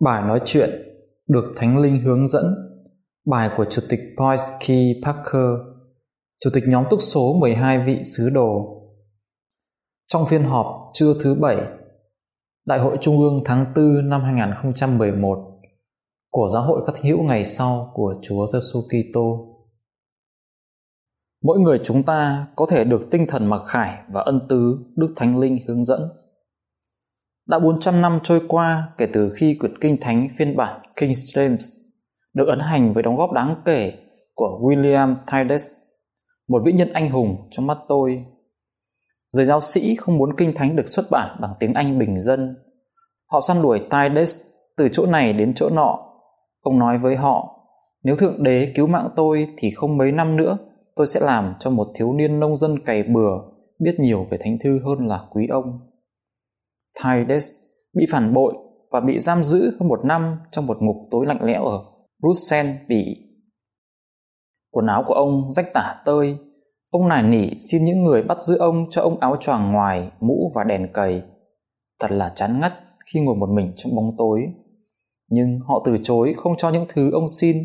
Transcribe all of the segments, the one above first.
Bài nói chuyện được Thánh Linh hướng dẫn Bài của Chủ tịch Poisky Parker, Chủ tịch nhóm túc số 12 vị sứ đồ Trong phiên họp trưa thứ bảy, Đại hội Trung ương tháng 4 năm 2011 của Giáo hội các hữu ngày sau của Chúa Giêsu Kitô. Mỗi người chúng ta có thể được tinh thần mặc khải và ân tứ Đức Thánh Linh hướng dẫn. Đã 400 năm trôi qua kể từ khi quyển kinh thánh phiên bản King James được ấn hành với đóng góp đáng kể của William Tyndale, một vĩ nhân anh hùng trong mắt tôi. Giới giáo sĩ không muốn kinh thánh được xuất bản bằng tiếng Anh bình dân. Họ săn đuổi Tyndale từ chỗ này đến chỗ nọ. Ông nói với họ, nếu Thượng Đế cứu mạng tôi thì không mấy năm nữa tôi sẽ làm cho một thiếu niên nông dân cày bừa biết nhiều về thánh thư hơn là quý ông. Tydes bị phản bội và bị giam giữ hơn một năm trong một ngục tối lạnh lẽo ở Bruxelles, Bỉ. Quần áo của ông rách tả tơi, ông nài nỉ xin những người bắt giữ ông cho ông áo choàng ngoài, mũ và đèn cầy. Thật là chán ngắt khi ngồi một mình trong bóng tối. Nhưng họ từ chối không cho những thứ ông xin.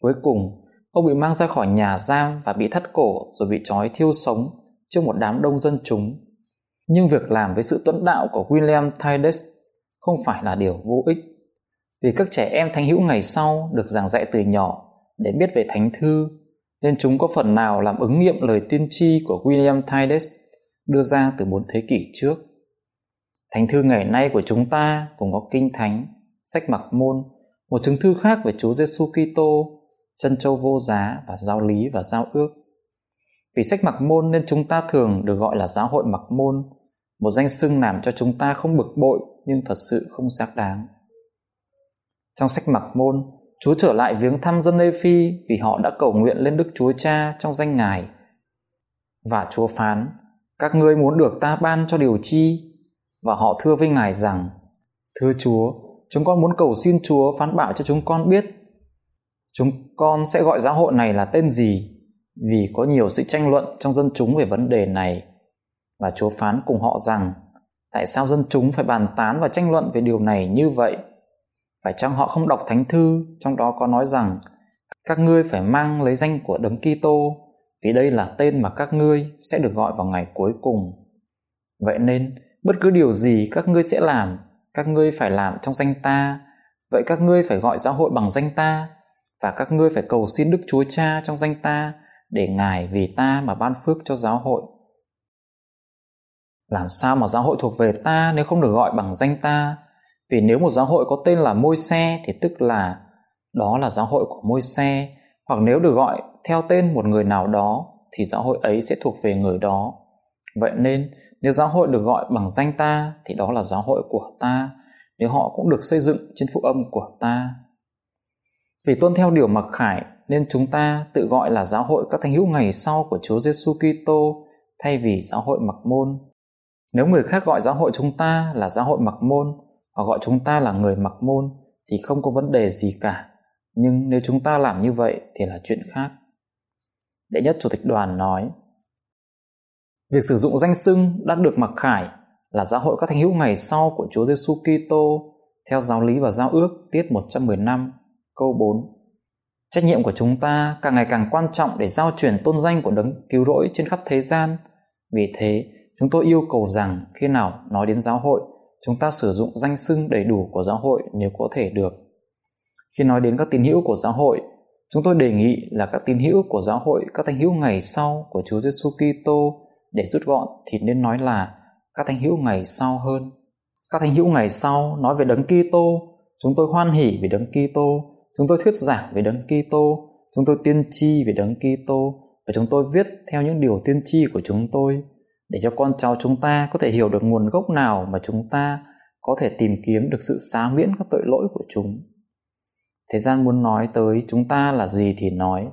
Cuối cùng, ông bị mang ra khỏi nhà giam và bị thắt cổ rồi bị trói thiêu sống trước một đám đông dân chúng nhưng việc làm với sự tuấn đạo của William Tydes không phải là điều vô ích. Vì các trẻ em thánh hữu ngày sau được giảng dạy từ nhỏ để biết về thánh thư, nên chúng có phần nào làm ứng nghiệm lời tiên tri của William Tydes đưa ra từ bốn thế kỷ trước. Thánh thư ngày nay của chúng ta cũng có kinh thánh, sách mặc môn, một chứng thư khác về Chúa Giêsu Kitô, chân châu vô giá và giáo lý và giao ước. Vì sách mặc môn nên chúng ta thường được gọi là giáo hội mặc môn một danh xưng làm cho chúng ta không bực bội nhưng thật sự không xác đáng. Trong sách mặc môn, Chúa trở lại viếng thăm dân Lê Phi vì họ đã cầu nguyện lên Đức Chúa Cha trong danh Ngài. Và Chúa phán, các ngươi muốn được ta ban cho điều chi? Và họ thưa với Ngài rằng, Thưa Chúa, chúng con muốn cầu xin Chúa phán bảo cho chúng con biết. Chúng con sẽ gọi giáo hội này là tên gì? Vì có nhiều sự tranh luận trong dân chúng về vấn đề này và Chúa phán cùng họ rằng tại sao dân chúng phải bàn tán và tranh luận về điều này như vậy? Phải chăng họ không đọc thánh thư trong đó có nói rằng các ngươi phải mang lấy danh của Đấng Kitô vì đây là tên mà các ngươi sẽ được gọi vào ngày cuối cùng. Vậy nên, bất cứ điều gì các ngươi sẽ làm, các ngươi phải làm trong danh ta. Vậy các ngươi phải gọi giáo hội bằng danh ta và các ngươi phải cầu xin Đức Chúa Cha trong danh ta để Ngài vì ta mà ban phước cho giáo hội làm sao mà giáo hội thuộc về ta nếu không được gọi bằng danh ta? Vì nếu một giáo hội có tên là môi xe thì tức là đó là giáo hội của môi xe hoặc nếu được gọi theo tên một người nào đó thì giáo hội ấy sẽ thuộc về người đó. Vậy nên, nếu giáo hội được gọi bằng danh ta thì đó là giáo hội của ta, nếu họ cũng được xây dựng trên phụ âm của ta. Vì tuân theo điều mặc khải nên chúng ta tự gọi là giáo hội các thánh hữu ngày sau của Chúa Giêsu Kitô thay vì giáo hội mặc môn nếu người khác gọi giáo hội chúng ta là giáo hội mặc môn hoặc gọi chúng ta là người mặc môn thì không có vấn đề gì cả. Nhưng nếu chúng ta làm như vậy thì là chuyện khác. Đệ nhất Chủ tịch đoàn nói Việc sử dụng danh xưng đã được mặc khải là giáo hội các thánh hữu ngày sau của Chúa Giêsu Kitô theo giáo lý và giao ước tiết 115 câu 4. Trách nhiệm của chúng ta càng ngày càng quan trọng để giao truyền tôn danh của đấng cứu rỗi trên khắp thế gian. Vì thế, Chúng tôi yêu cầu rằng khi nào nói đến giáo hội, chúng ta sử dụng danh xưng đầy đủ của giáo hội nếu có thể được. Khi nói đến các tín hữu của giáo hội, chúng tôi đề nghị là các tín hữu của giáo hội các thánh hữu ngày sau của Chúa Giêsu Kitô để rút gọn thì nên nói là các thánh hữu ngày sau hơn. Các thánh hữu ngày sau nói về đấng Kitô, chúng tôi hoan hỉ về đấng Kitô, chúng tôi thuyết giảng về đấng Kitô, chúng tôi tiên tri về đấng Kitô và chúng tôi viết theo những điều tiên tri của chúng tôi để cho con cháu chúng ta có thể hiểu được nguồn gốc nào mà chúng ta có thể tìm kiếm được sự xá miễn các tội lỗi của chúng. Thế gian muốn nói tới chúng ta là gì thì nói.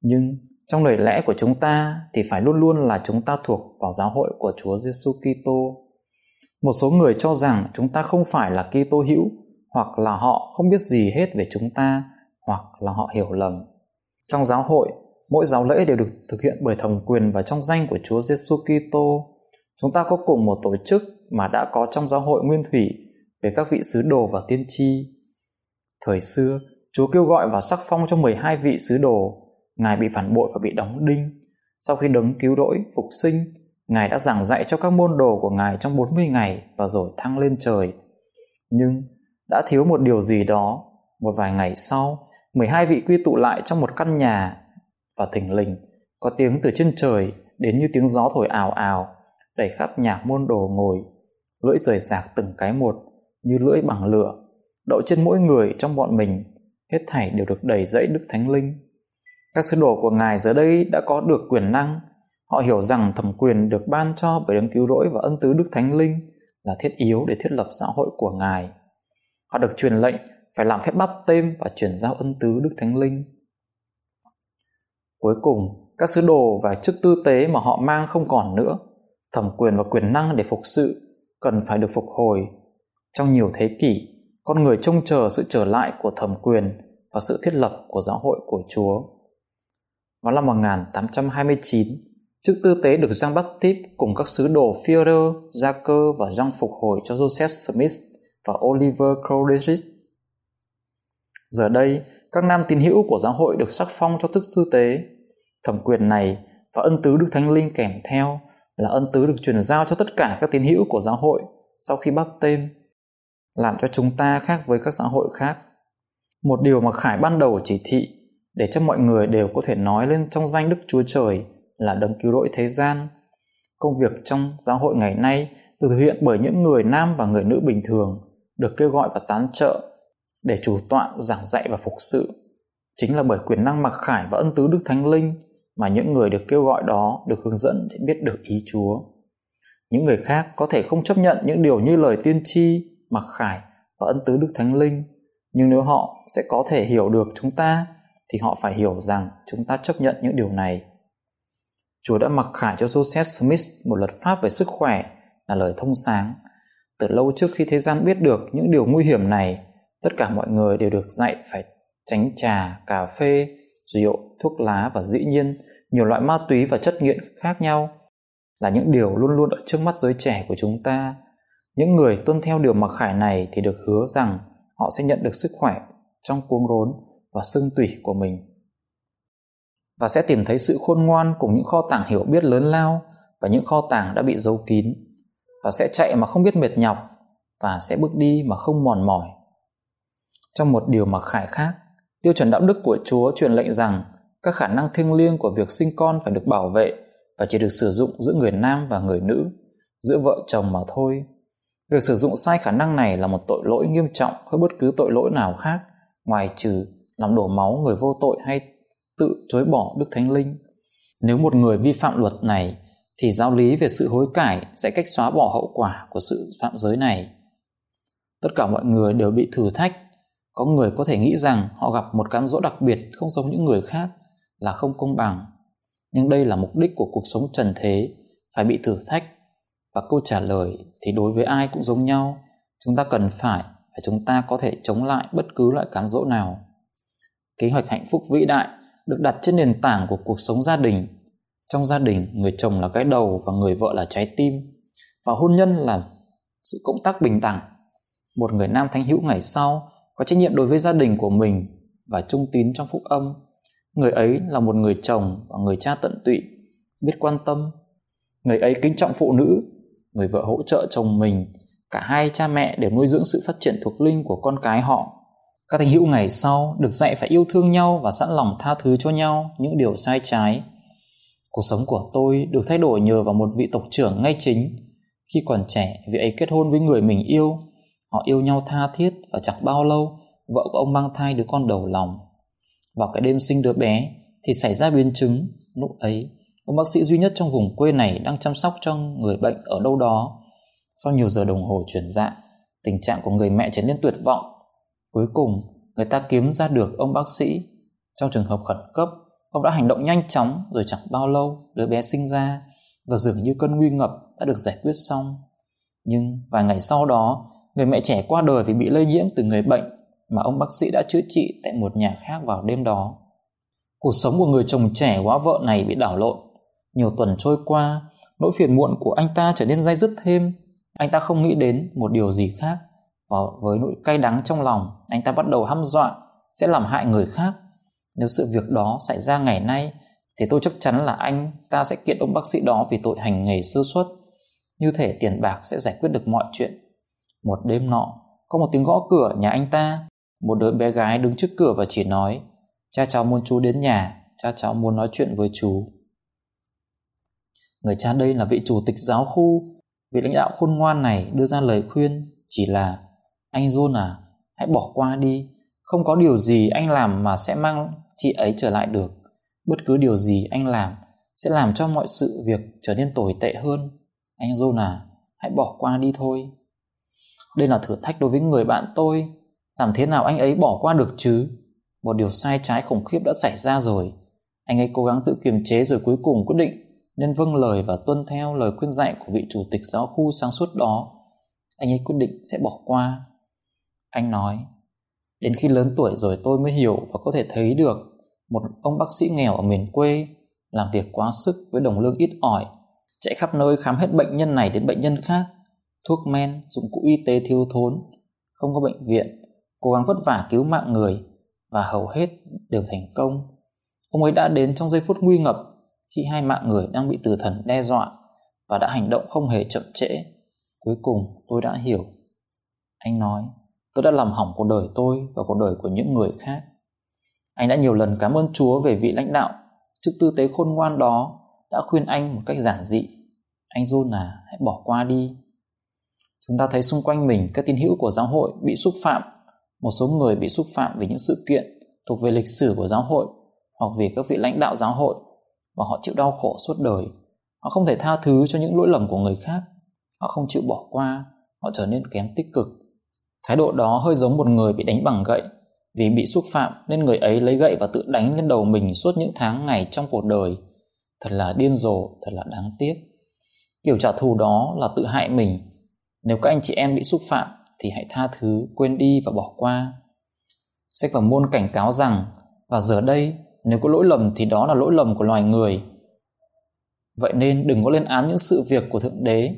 Nhưng trong lời lẽ của chúng ta thì phải luôn luôn là chúng ta thuộc vào giáo hội của Chúa Giêsu Kitô. Một số người cho rằng chúng ta không phải là Kitô hữu hoặc là họ không biết gì hết về chúng ta hoặc là họ hiểu lầm. Trong giáo hội, mỗi giáo lễ đều được thực hiện bởi thẩm quyền và trong danh của Chúa Giêsu Kitô. Chúng ta có cùng một tổ chức mà đã có trong giáo hội nguyên thủy về các vị sứ đồ và tiên tri. Thời xưa, Chúa kêu gọi và sắc phong cho 12 vị sứ đồ, Ngài bị phản bội và bị đóng đinh. Sau khi đấng cứu rỗi, phục sinh, Ngài đã giảng dạy cho các môn đồ của Ngài trong 40 ngày và rồi thăng lên trời. Nhưng đã thiếu một điều gì đó, một vài ngày sau, 12 vị quy tụ lại trong một căn nhà và thình lình, có tiếng từ trên trời đến như tiếng gió thổi ào ào, đẩy khắp nhà môn đồ ngồi, lưỡi rời rạc từng cái một như lưỡi bằng lửa, đậu trên mỗi người trong bọn mình, hết thảy đều được đầy dẫy đức thánh linh. Các sứ đồ của ngài giờ đây đã có được quyền năng, họ hiểu rằng thẩm quyền được ban cho bởi đấng cứu rỗi và ân tứ đức thánh linh là thiết yếu để thiết lập xã hội của ngài. Họ được truyền lệnh phải làm phép bắp tên và chuyển giao ân tứ đức thánh linh cuối cùng các sứ đồ và chức tư tế mà họ mang không còn nữa thẩm quyền và quyền năng để phục sự cần phải được phục hồi. Trong nhiều thế kỷ, con người trông chờ sự trở lại của thẩm quyền và sự thiết lập của giáo hội của Chúa. Vào năm 1829, chức tư tế được Jean Baptiste cùng các sứ đồ Führer, Jacker và Jean phục hồi cho Joseph Smith và Oliver Coleridge. Giờ đây, các nam tín hữu của giáo hội được sắc phong cho chức tư tế. Thẩm quyền này và ân tứ Đức Thánh Linh kèm theo là ân tứ được truyền giao cho tất cả các tín hữu của giáo hội sau khi bắp tên, làm cho chúng ta khác với các xã hội khác. Một điều mà Khải ban đầu chỉ thị để cho mọi người đều có thể nói lên trong danh Đức Chúa Trời là đấng cứu rỗi thế gian. Công việc trong giáo hội ngày nay được thực hiện bởi những người nam và người nữ bình thường, được kêu gọi và tán trợ để chủ tọa giảng dạy và phục sự. Chính là bởi quyền năng mặc khải và ân tứ Đức Thánh Linh mà những người được kêu gọi đó được hướng dẫn để biết được ý Chúa. Những người khác có thể không chấp nhận những điều như lời tiên tri, mặc khải và ân tứ Đức Thánh Linh, nhưng nếu họ sẽ có thể hiểu được chúng ta thì họ phải hiểu rằng chúng ta chấp nhận những điều này. Chúa đã mặc khải cho Joseph Smith một luật pháp về sức khỏe là lời thông sáng. Từ lâu trước khi thế gian biết được những điều nguy hiểm này, tất cả mọi người đều được dạy phải tránh trà, cà phê, rượu, thuốc lá và dĩ nhiên nhiều loại ma túy và chất nghiện khác nhau là những điều luôn luôn ở trước mắt giới trẻ của chúng ta. Những người tuân theo điều mặc khải này thì được hứa rằng họ sẽ nhận được sức khỏe trong cuống rốn và xương tủy của mình. Và sẽ tìm thấy sự khôn ngoan cùng những kho tàng hiểu biết lớn lao và những kho tàng đã bị giấu kín và sẽ chạy mà không biết mệt nhọc và sẽ bước đi mà không mòn mỏi. Trong một điều mặc khải khác, tiêu chuẩn đạo đức của Chúa truyền lệnh rằng các khả năng thiêng liêng của việc sinh con phải được bảo vệ và chỉ được sử dụng giữa người nam và người nữ, giữa vợ chồng mà thôi. Việc sử dụng sai khả năng này là một tội lỗi nghiêm trọng hơn bất cứ tội lỗi nào khác, ngoài trừ làm đổ máu người vô tội hay tự chối bỏ Đức Thánh Linh. Nếu một người vi phạm luật này, thì giáo lý về sự hối cải sẽ cách xóa bỏ hậu quả của sự phạm giới này. Tất cả mọi người đều bị thử thách. Có người có thể nghĩ rằng họ gặp một cám dỗ đặc biệt không giống những người khác là không công bằng. Nhưng đây là mục đích của cuộc sống trần thế, phải bị thử thách. Và câu trả lời thì đối với ai cũng giống nhau. Chúng ta cần phải và chúng ta có thể chống lại bất cứ loại cám dỗ nào. Kế hoạch hạnh phúc vĩ đại được đặt trên nền tảng của cuộc sống gia đình. Trong gia đình, người chồng là cái đầu và người vợ là trái tim. Và hôn nhân là sự cộng tác bình đẳng. Một người nam thánh hữu ngày sau có trách nhiệm đối với gia đình của mình và trung tín trong phúc âm Người ấy là một người chồng và người cha tận tụy, biết quan tâm. Người ấy kính trọng phụ nữ, người vợ hỗ trợ chồng mình. Cả hai cha mẹ đều nuôi dưỡng sự phát triển thuộc linh của con cái họ. Các thành hữu ngày sau được dạy phải yêu thương nhau và sẵn lòng tha thứ cho nhau những điều sai trái. Cuộc sống của tôi được thay đổi nhờ vào một vị tộc trưởng ngay chính. Khi còn trẻ, vị ấy kết hôn với người mình yêu. Họ yêu nhau tha thiết và chẳng bao lâu, vợ của ông mang thai đứa con đầu lòng vào cái đêm sinh đứa bé thì xảy ra biến chứng lúc ấy Ông bác sĩ duy nhất trong vùng quê này đang chăm sóc cho người bệnh ở đâu đó. Sau nhiều giờ đồng hồ chuyển dạ, tình trạng của người mẹ trở nên tuyệt vọng. Cuối cùng, người ta kiếm ra được ông bác sĩ. Trong trường hợp khẩn cấp, ông đã hành động nhanh chóng rồi chẳng bao lâu đứa bé sinh ra và dường như cơn nguy ngập đã được giải quyết xong. Nhưng vài ngày sau đó, người mẹ trẻ qua đời vì bị lây nhiễm từ người bệnh mà ông bác sĩ đã chữa trị tại một nhà khác vào đêm đó. Cuộc sống của người chồng trẻ quá vợ này bị đảo lộn. Nhiều tuần trôi qua, nỗi phiền muộn của anh ta trở nên dai dứt thêm. Anh ta không nghĩ đến một điều gì khác. Và với nỗi cay đắng trong lòng, anh ta bắt đầu hăm dọa sẽ làm hại người khác. Nếu sự việc đó xảy ra ngày nay, thì tôi chắc chắn là anh ta sẽ kiện ông bác sĩ đó vì tội hành nghề sơ suất. Như thể tiền bạc sẽ giải quyết được mọi chuyện. Một đêm nọ, có một tiếng gõ cửa nhà anh ta. Một đứa bé gái đứng trước cửa và chỉ nói Cha cháu muốn chú đến nhà, cha cháu muốn nói chuyện với chú. Người cha đây là vị chủ tịch giáo khu, vị lãnh đạo khôn ngoan này đưa ra lời khuyên chỉ là Anh John à, hãy bỏ qua đi, không có điều gì anh làm mà sẽ mang chị ấy trở lại được. Bất cứ điều gì anh làm sẽ làm cho mọi sự việc trở nên tồi tệ hơn. Anh John à, hãy bỏ qua đi thôi. Đây là thử thách đối với người bạn tôi. Làm thế nào anh ấy bỏ qua được chứ? Một điều sai trái khủng khiếp đã xảy ra rồi. Anh ấy cố gắng tự kiềm chế rồi cuối cùng quyết định nên vâng lời và tuân theo lời khuyên dạy của vị chủ tịch giáo khu sáng suốt đó. Anh ấy quyết định sẽ bỏ qua. Anh nói, đến khi lớn tuổi rồi tôi mới hiểu và có thể thấy được một ông bác sĩ nghèo ở miền quê làm việc quá sức với đồng lương ít ỏi, chạy khắp nơi khám hết bệnh nhân này đến bệnh nhân khác, thuốc men, dụng cụ y tế thiếu thốn, không có bệnh viện, cố gắng vất vả cứu mạng người và hầu hết đều thành công. Ông ấy đã đến trong giây phút nguy ngập khi hai mạng người đang bị tử thần đe dọa và đã hành động không hề chậm trễ. Cuối cùng tôi đã hiểu. Anh nói, tôi đã làm hỏng cuộc đời tôi và cuộc đời của những người khác. Anh đã nhiều lần cảm ơn Chúa về vị lãnh đạo chức tư tế khôn ngoan đó đã khuyên anh một cách giản dị. Anh John à, hãy bỏ qua đi. Chúng ta thấy xung quanh mình các tín hữu của giáo hội bị xúc phạm một số người bị xúc phạm vì những sự kiện thuộc về lịch sử của giáo hội hoặc vì các vị lãnh đạo giáo hội và họ chịu đau khổ suốt đời. Họ không thể tha thứ cho những lỗi lầm của người khác. Họ không chịu bỏ qua, họ trở nên kém tích cực. Thái độ đó hơi giống một người bị đánh bằng gậy. Vì bị xúc phạm nên người ấy lấy gậy và tự đánh lên đầu mình suốt những tháng ngày trong cuộc đời. Thật là điên rồ, thật là đáng tiếc. Kiểu trả thù đó là tự hại mình. Nếu các anh chị em bị xúc phạm thì hãy tha thứ, quên đi và bỏ qua. Sách và môn cảnh cáo rằng và giờ đây nếu có lỗi lầm thì đó là lỗi lầm của loài người. Vậy nên đừng có lên án những sự việc của Thượng Đế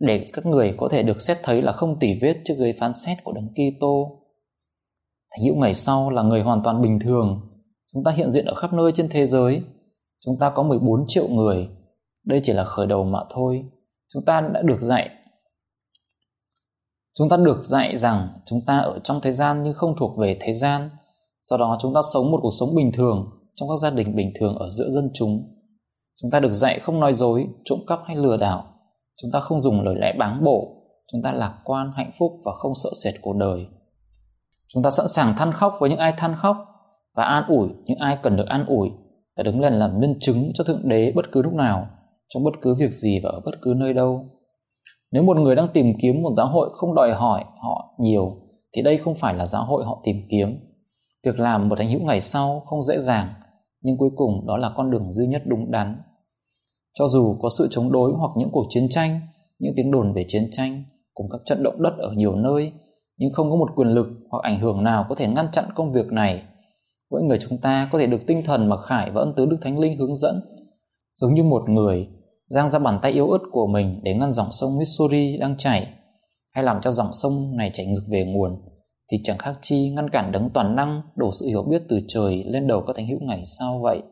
để các người có thể được xét thấy là không tỉ vết trước gây phán xét của Đấng Kitô. Thánh hữu ngày sau là người hoàn toàn bình thường. Chúng ta hiện diện ở khắp nơi trên thế giới. Chúng ta có 14 triệu người. Đây chỉ là khởi đầu mà thôi. Chúng ta đã được dạy Chúng ta được dạy rằng chúng ta ở trong thế gian nhưng không thuộc về thế gian. Do đó chúng ta sống một cuộc sống bình thường trong các gia đình bình thường ở giữa dân chúng. Chúng ta được dạy không nói dối, trộm cắp hay lừa đảo. Chúng ta không dùng lời lẽ báng bổ. Chúng ta lạc quan, hạnh phúc và không sợ sệt cuộc đời. Chúng ta sẵn sàng than khóc với những ai than khóc và an ủi những ai cần được an ủi và đứng lên làm nhân chứng cho Thượng Đế bất cứ lúc nào, trong bất cứ việc gì và ở bất cứ nơi đâu. Nếu một người đang tìm kiếm một giáo hội không đòi hỏi họ nhiều thì đây không phải là giáo hội họ tìm kiếm. Việc làm một thánh hữu ngày sau không dễ dàng, nhưng cuối cùng đó là con đường duy nhất đúng đắn. Cho dù có sự chống đối hoặc những cuộc chiến tranh, những tiếng đồn về chiến tranh cùng các trận động đất ở nhiều nơi, nhưng không có một quyền lực hoặc ảnh hưởng nào có thể ngăn chặn công việc này. Mỗi người chúng ta có thể được tinh thần mặc khải và ân tứ Đức Thánh Linh hướng dẫn, giống như một người giang ra bàn tay yếu ớt của mình để ngăn dòng sông Missouri đang chảy hay làm cho dòng sông này chảy ngược về nguồn, thì chẳng khác chi ngăn cản đấng toàn năng đổ sự hiểu biết từ trời lên đầu các thánh hữu ngày sau vậy.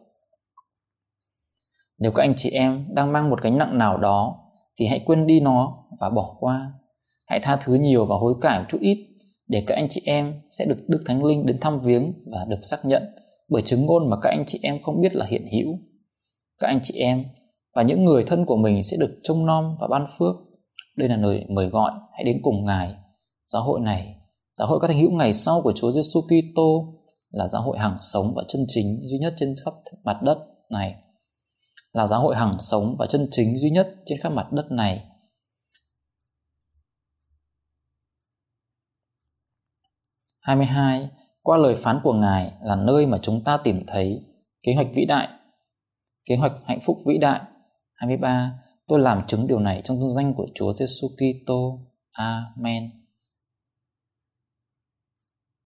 Nếu các anh chị em đang mang một gánh nặng nào đó, thì hãy quên đi nó và bỏ qua. Hãy tha thứ nhiều và hối cải một chút ít để các anh chị em sẽ được Đức Thánh Linh đến thăm viếng và được xác nhận bởi chứng ngôn mà các anh chị em không biết là hiện hữu. Các anh chị em và những người thân của mình sẽ được trông nom và ban phước. Đây là lời mời gọi hãy đến cùng Ngài. Giáo hội này, giáo hội các thành hữu ngày sau của Chúa Giêsu Kitô là giáo hội hàng sống và chân chính duy nhất trên khắp mặt đất này. là giáo hội hàng sống và chân chính duy nhất trên khắp mặt đất này. hai mươi hai Qua lời phán của Ngài là nơi mà chúng ta tìm thấy kế hoạch vĩ đại, kế hoạch hạnh phúc vĩ đại. 23. Tôi làm chứng điều này trong danh của Chúa Giêsu Kitô. Amen.